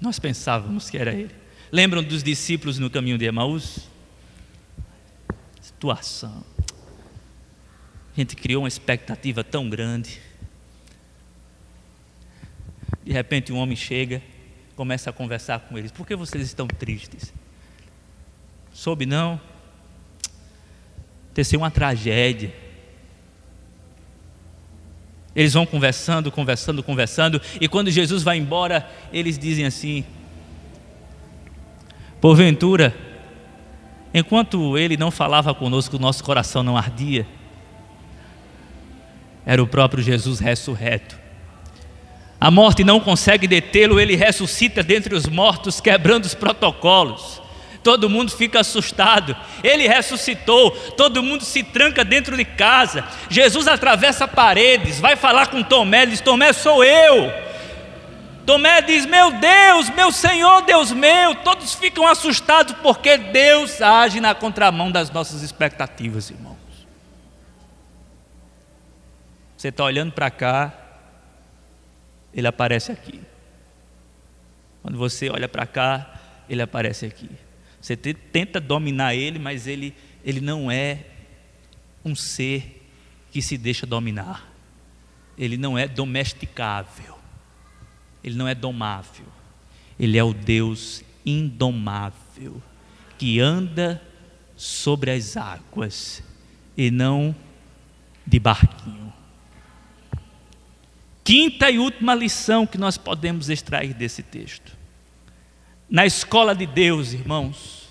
S2: Nós pensávamos que era Ele. Lembram dos discípulos no caminho de Emaús? Situação. A gente criou uma expectativa tão grande. De repente um homem chega, começa a conversar com eles. Por que vocês estão tristes? Soube não? Sido uma tragédia. Eles vão conversando, conversando, conversando, e quando Jesus vai embora, eles dizem assim: Porventura, enquanto ele não falava conosco, o nosso coração não ardia. Era o próprio Jesus ressurreto a morte não consegue detê-lo, ele ressuscita dentre os mortos, quebrando os protocolos. Todo mundo fica assustado. Ele ressuscitou, todo mundo se tranca dentro de casa. Jesus atravessa paredes, vai falar com Tomé, diz: Tomé, sou eu. Tomé diz: Meu Deus, meu Senhor, Deus meu. Todos ficam assustados porque Deus age na contramão das nossas expectativas, irmãos. Você está olhando para cá, ele aparece aqui. Quando você olha para cá, ele aparece aqui. Você tenta dominar ele, mas ele, ele não é um ser que se deixa dominar. Ele não é domesticável. Ele não é domável. Ele é o Deus indomável que anda sobre as águas e não de barquinho. Quinta e última lição que nós podemos extrair desse texto. Na escola de Deus, irmãos,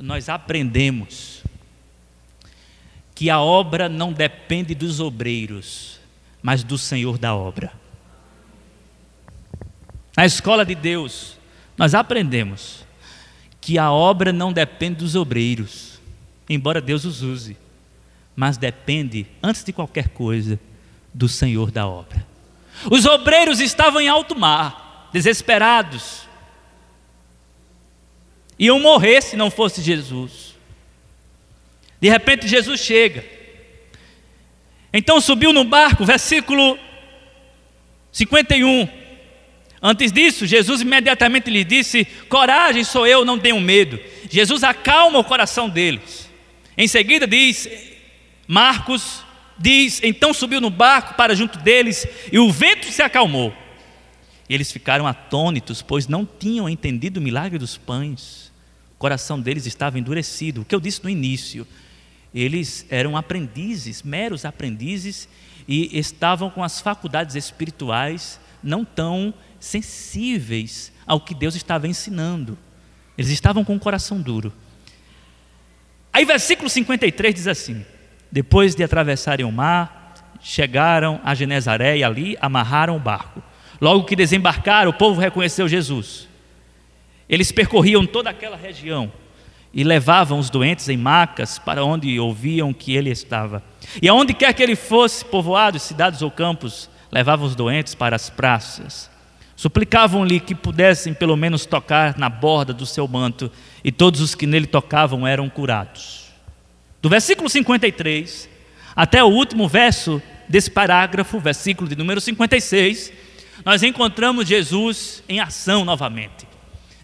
S2: nós aprendemos que a obra não depende dos obreiros, mas do Senhor da obra. Na escola de Deus, nós aprendemos que a obra não depende dos obreiros, embora Deus os use, mas depende, antes de qualquer coisa, do Senhor da obra. Os obreiros estavam em alto mar, desesperados, iam morrer se não fosse Jesus. De repente Jesus chega. Então subiu no barco, versículo 51. Antes disso, Jesus imediatamente lhe disse: Coragem, sou eu, não tenham medo. Jesus acalma o coração deles. Em seguida, diz Marcos, diz: Então subiu no barco para junto deles e o vento se acalmou. E eles ficaram atônitos, pois não tinham entendido o milagre dos pães. Coração deles estava endurecido. O que eu disse no início, eles eram aprendizes, meros aprendizes, e estavam com as faculdades espirituais não tão sensíveis ao que Deus estava ensinando. Eles estavam com o coração duro. Aí, versículo 53 diz assim: Depois de atravessarem o mar, chegaram a Genezaré e ali amarraram o barco. Logo que desembarcaram, o povo reconheceu Jesus. Eles percorriam toda aquela região e levavam os doentes em macas para onde ouviam que ele estava. E aonde quer que ele fosse, povoados, cidades ou campos, levavam os doentes para as praças Suplicavam-lhe que pudessem pelo menos tocar na borda do seu manto, e todos os que nele tocavam eram curados. Do versículo 53 até o último verso desse parágrafo, versículo de número 56, nós encontramos Jesus em ação novamente.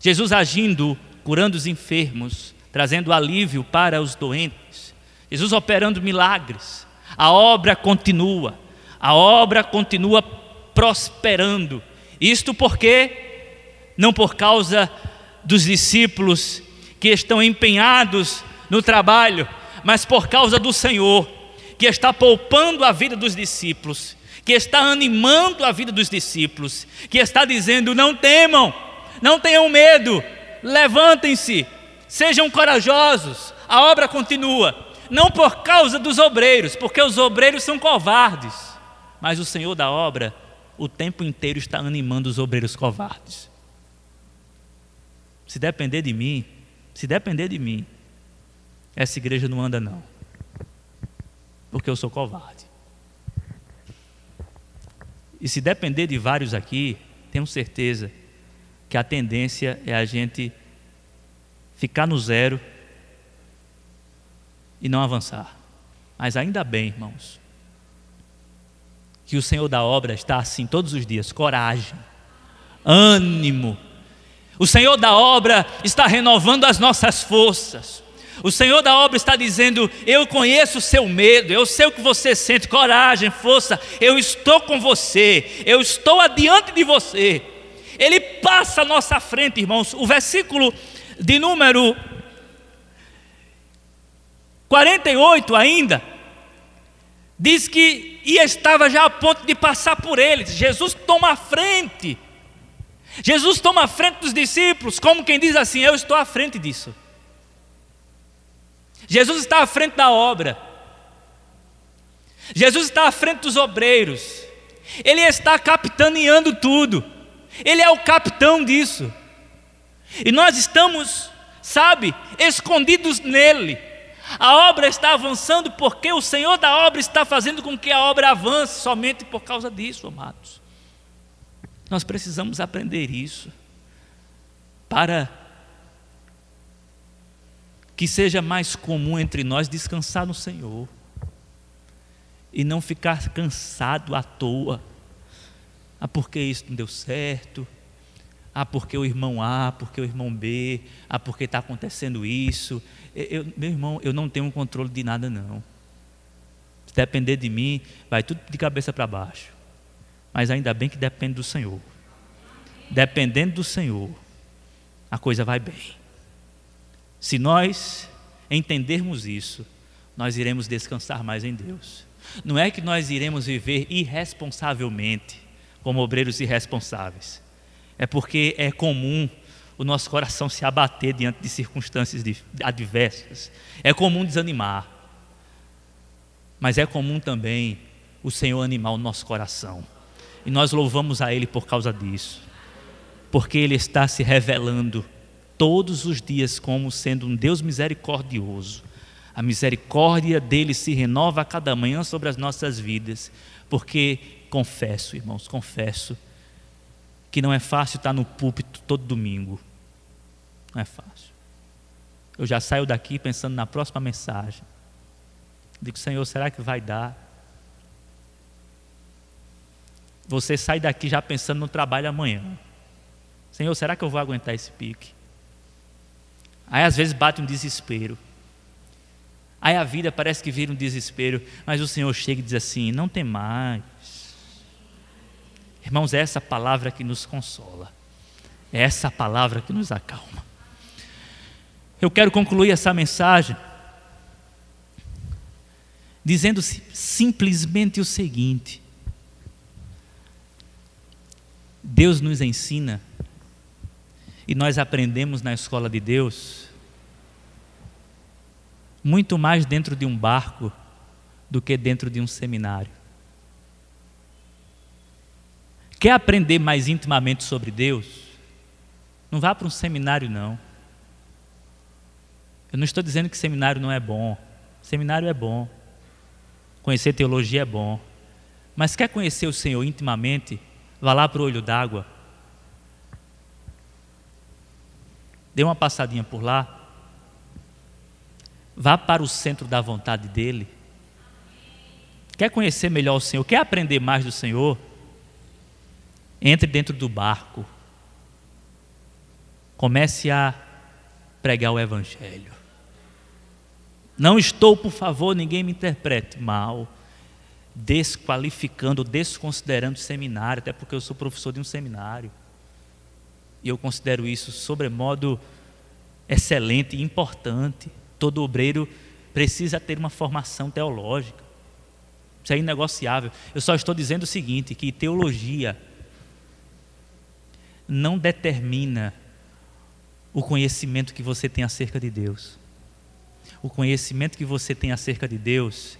S2: Jesus agindo, curando os enfermos, trazendo alívio para os doentes. Jesus operando milagres. A obra continua. A obra continua prosperando isto porque, não por causa dos discípulos que estão empenhados no trabalho, mas por causa do Senhor, que está poupando a vida dos discípulos, que está animando a vida dos discípulos, que está dizendo: não temam, não tenham medo, levantem-se, sejam corajosos, a obra continua. Não por causa dos obreiros, porque os obreiros são covardes, mas o Senhor da obra o tempo inteiro está animando os obreiros covardes. Se depender de mim, se depender de mim, essa igreja não anda não. Porque eu sou covarde. E se depender de vários aqui, tenho certeza que a tendência é a gente ficar no zero e não avançar. Mas ainda bem, irmãos, que o Senhor da obra está assim todos os dias: coragem, ânimo. O Senhor da obra está renovando as nossas forças. O Senhor da obra está dizendo: Eu conheço o seu medo, eu sei o que você sente, coragem, força, eu estou com você, eu estou adiante de você. Ele passa à nossa frente, irmãos. O versículo de número 48 ainda diz que e estava já a ponto de passar por eles. Jesus toma a frente. Jesus toma a frente dos discípulos, como quem diz assim: Eu estou à frente disso. Jesus está à frente da obra. Jesus está à frente dos obreiros. Ele está capitaneando tudo. Ele é o capitão disso. E nós estamos, sabe, escondidos nele. A obra está avançando porque o Senhor da obra está fazendo com que a obra avance somente por causa disso, amados. Nós precisamos aprender isso para que seja mais comum entre nós descansar no Senhor e não ficar cansado à toa. Ah, porque isso não deu certo. Ah, porque o irmão A, porque o irmão B, ah, porque está acontecendo isso. Eu, meu irmão, eu não tenho controle de nada, não. Se depender de mim, vai tudo de cabeça para baixo. Mas ainda bem que depende do Senhor. Dependendo do Senhor, a coisa vai bem. Se nós entendermos isso, nós iremos descansar mais em Deus. Não é que nós iremos viver irresponsavelmente, como obreiros irresponsáveis é porque é comum o nosso coração se abater diante de circunstâncias adversas. É comum desanimar. Mas é comum também o Senhor animar o nosso coração. E nós louvamos a Ele por causa disso. Porque Ele está se revelando todos os dias como sendo um Deus misericordioso. A misericórdia dele se renova a cada manhã sobre as nossas vidas. Porque confesso, irmãos, confesso que não é fácil estar no púlpito todo domingo. Não é fácil. Eu já saio daqui pensando na próxima mensagem. Digo, Senhor, será que vai dar? Você sai daqui já pensando no trabalho amanhã. Senhor, será que eu vou aguentar esse pique? Aí às vezes bate um desespero. Aí a vida parece que vira um desespero, mas o Senhor chega e diz assim: não tem mais. Irmãos, é essa palavra que nos consola, é essa palavra que nos acalma. Eu quero concluir essa mensagem dizendo simplesmente o seguinte: Deus nos ensina e nós aprendemos na escola de Deus muito mais dentro de um barco do que dentro de um seminário. Quer aprender mais intimamente sobre Deus? Não vá para um seminário, não. Eu não estou dizendo que seminário não é bom. Seminário é bom. Conhecer teologia é bom. Mas quer conhecer o Senhor intimamente? Vá lá para o olho d'água. Dê uma passadinha por lá. Vá para o centro da vontade dEle. Quer conhecer melhor o Senhor? Quer aprender mais do Senhor? Entre dentro do barco. Comece a pregar o Evangelho. Não estou, por favor, ninguém me interprete mal, desqualificando, desconsiderando o seminário, até porque eu sou professor de um seminário. E eu considero isso sobremodo excelente e importante. Todo obreiro precisa ter uma formação teológica. Isso é inegociável. Eu só estou dizendo o seguinte: que teologia não determina o conhecimento que você tem acerca de Deus. O conhecimento que você tem acerca de Deus,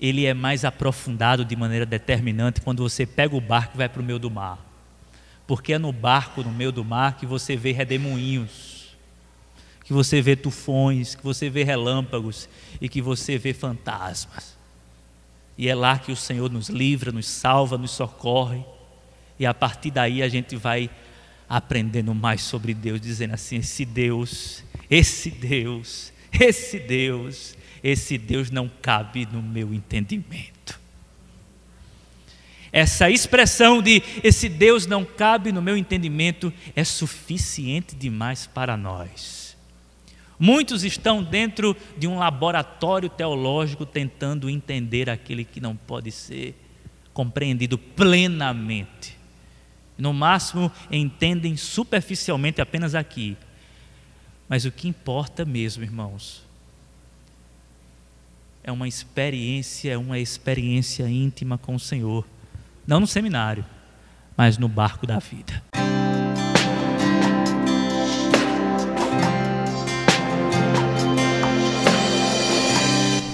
S2: ele é mais aprofundado de maneira determinante quando você pega o barco e vai para o meio do mar. Porque é no barco, no meio do mar, que você vê redemoinhos, que você vê tufões, que você vê relâmpagos e que você vê fantasmas. E é lá que o Senhor nos livra, nos salva, nos socorre e a partir daí a gente vai aprendendo mais sobre Deus, dizendo assim: esse Deus, esse Deus, esse Deus, esse Deus não cabe no meu entendimento. Essa expressão de esse Deus não cabe no meu entendimento é suficiente demais para nós. Muitos estão dentro de um laboratório teológico tentando entender aquele que não pode ser compreendido plenamente no máximo entendem superficialmente apenas aqui. Mas o que importa mesmo, irmãos, é uma experiência, uma experiência íntima com o Senhor. Não no seminário, mas no barco da vida.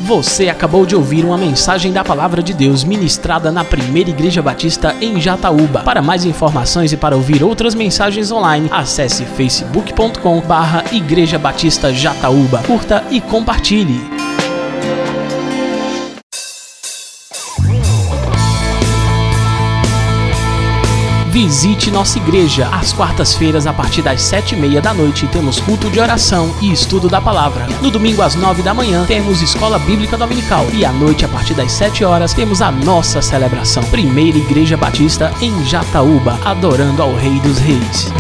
S1: Você acabou de ouvir uma mensagem da Palavra de Deus ministrada na Primeira Igreja Batista em Jataúba. Para mais informações e para ouvir outras mensagens online, acesse facebook.com/barra Igreja Batista Jataúba. Curta e compartilhe. Visite nossa igreja. Às quartas-feiras, a partir das sete e meia da noite, temos culto de oração e estudo da palavra. No domingo, às nove da manhã, temos escola bíblica dominical. E à noite, a partir das sete horas, temos a nossa celebração. Primeira Igreja Batista em Jataúba, adorando ao Rei dos Reis.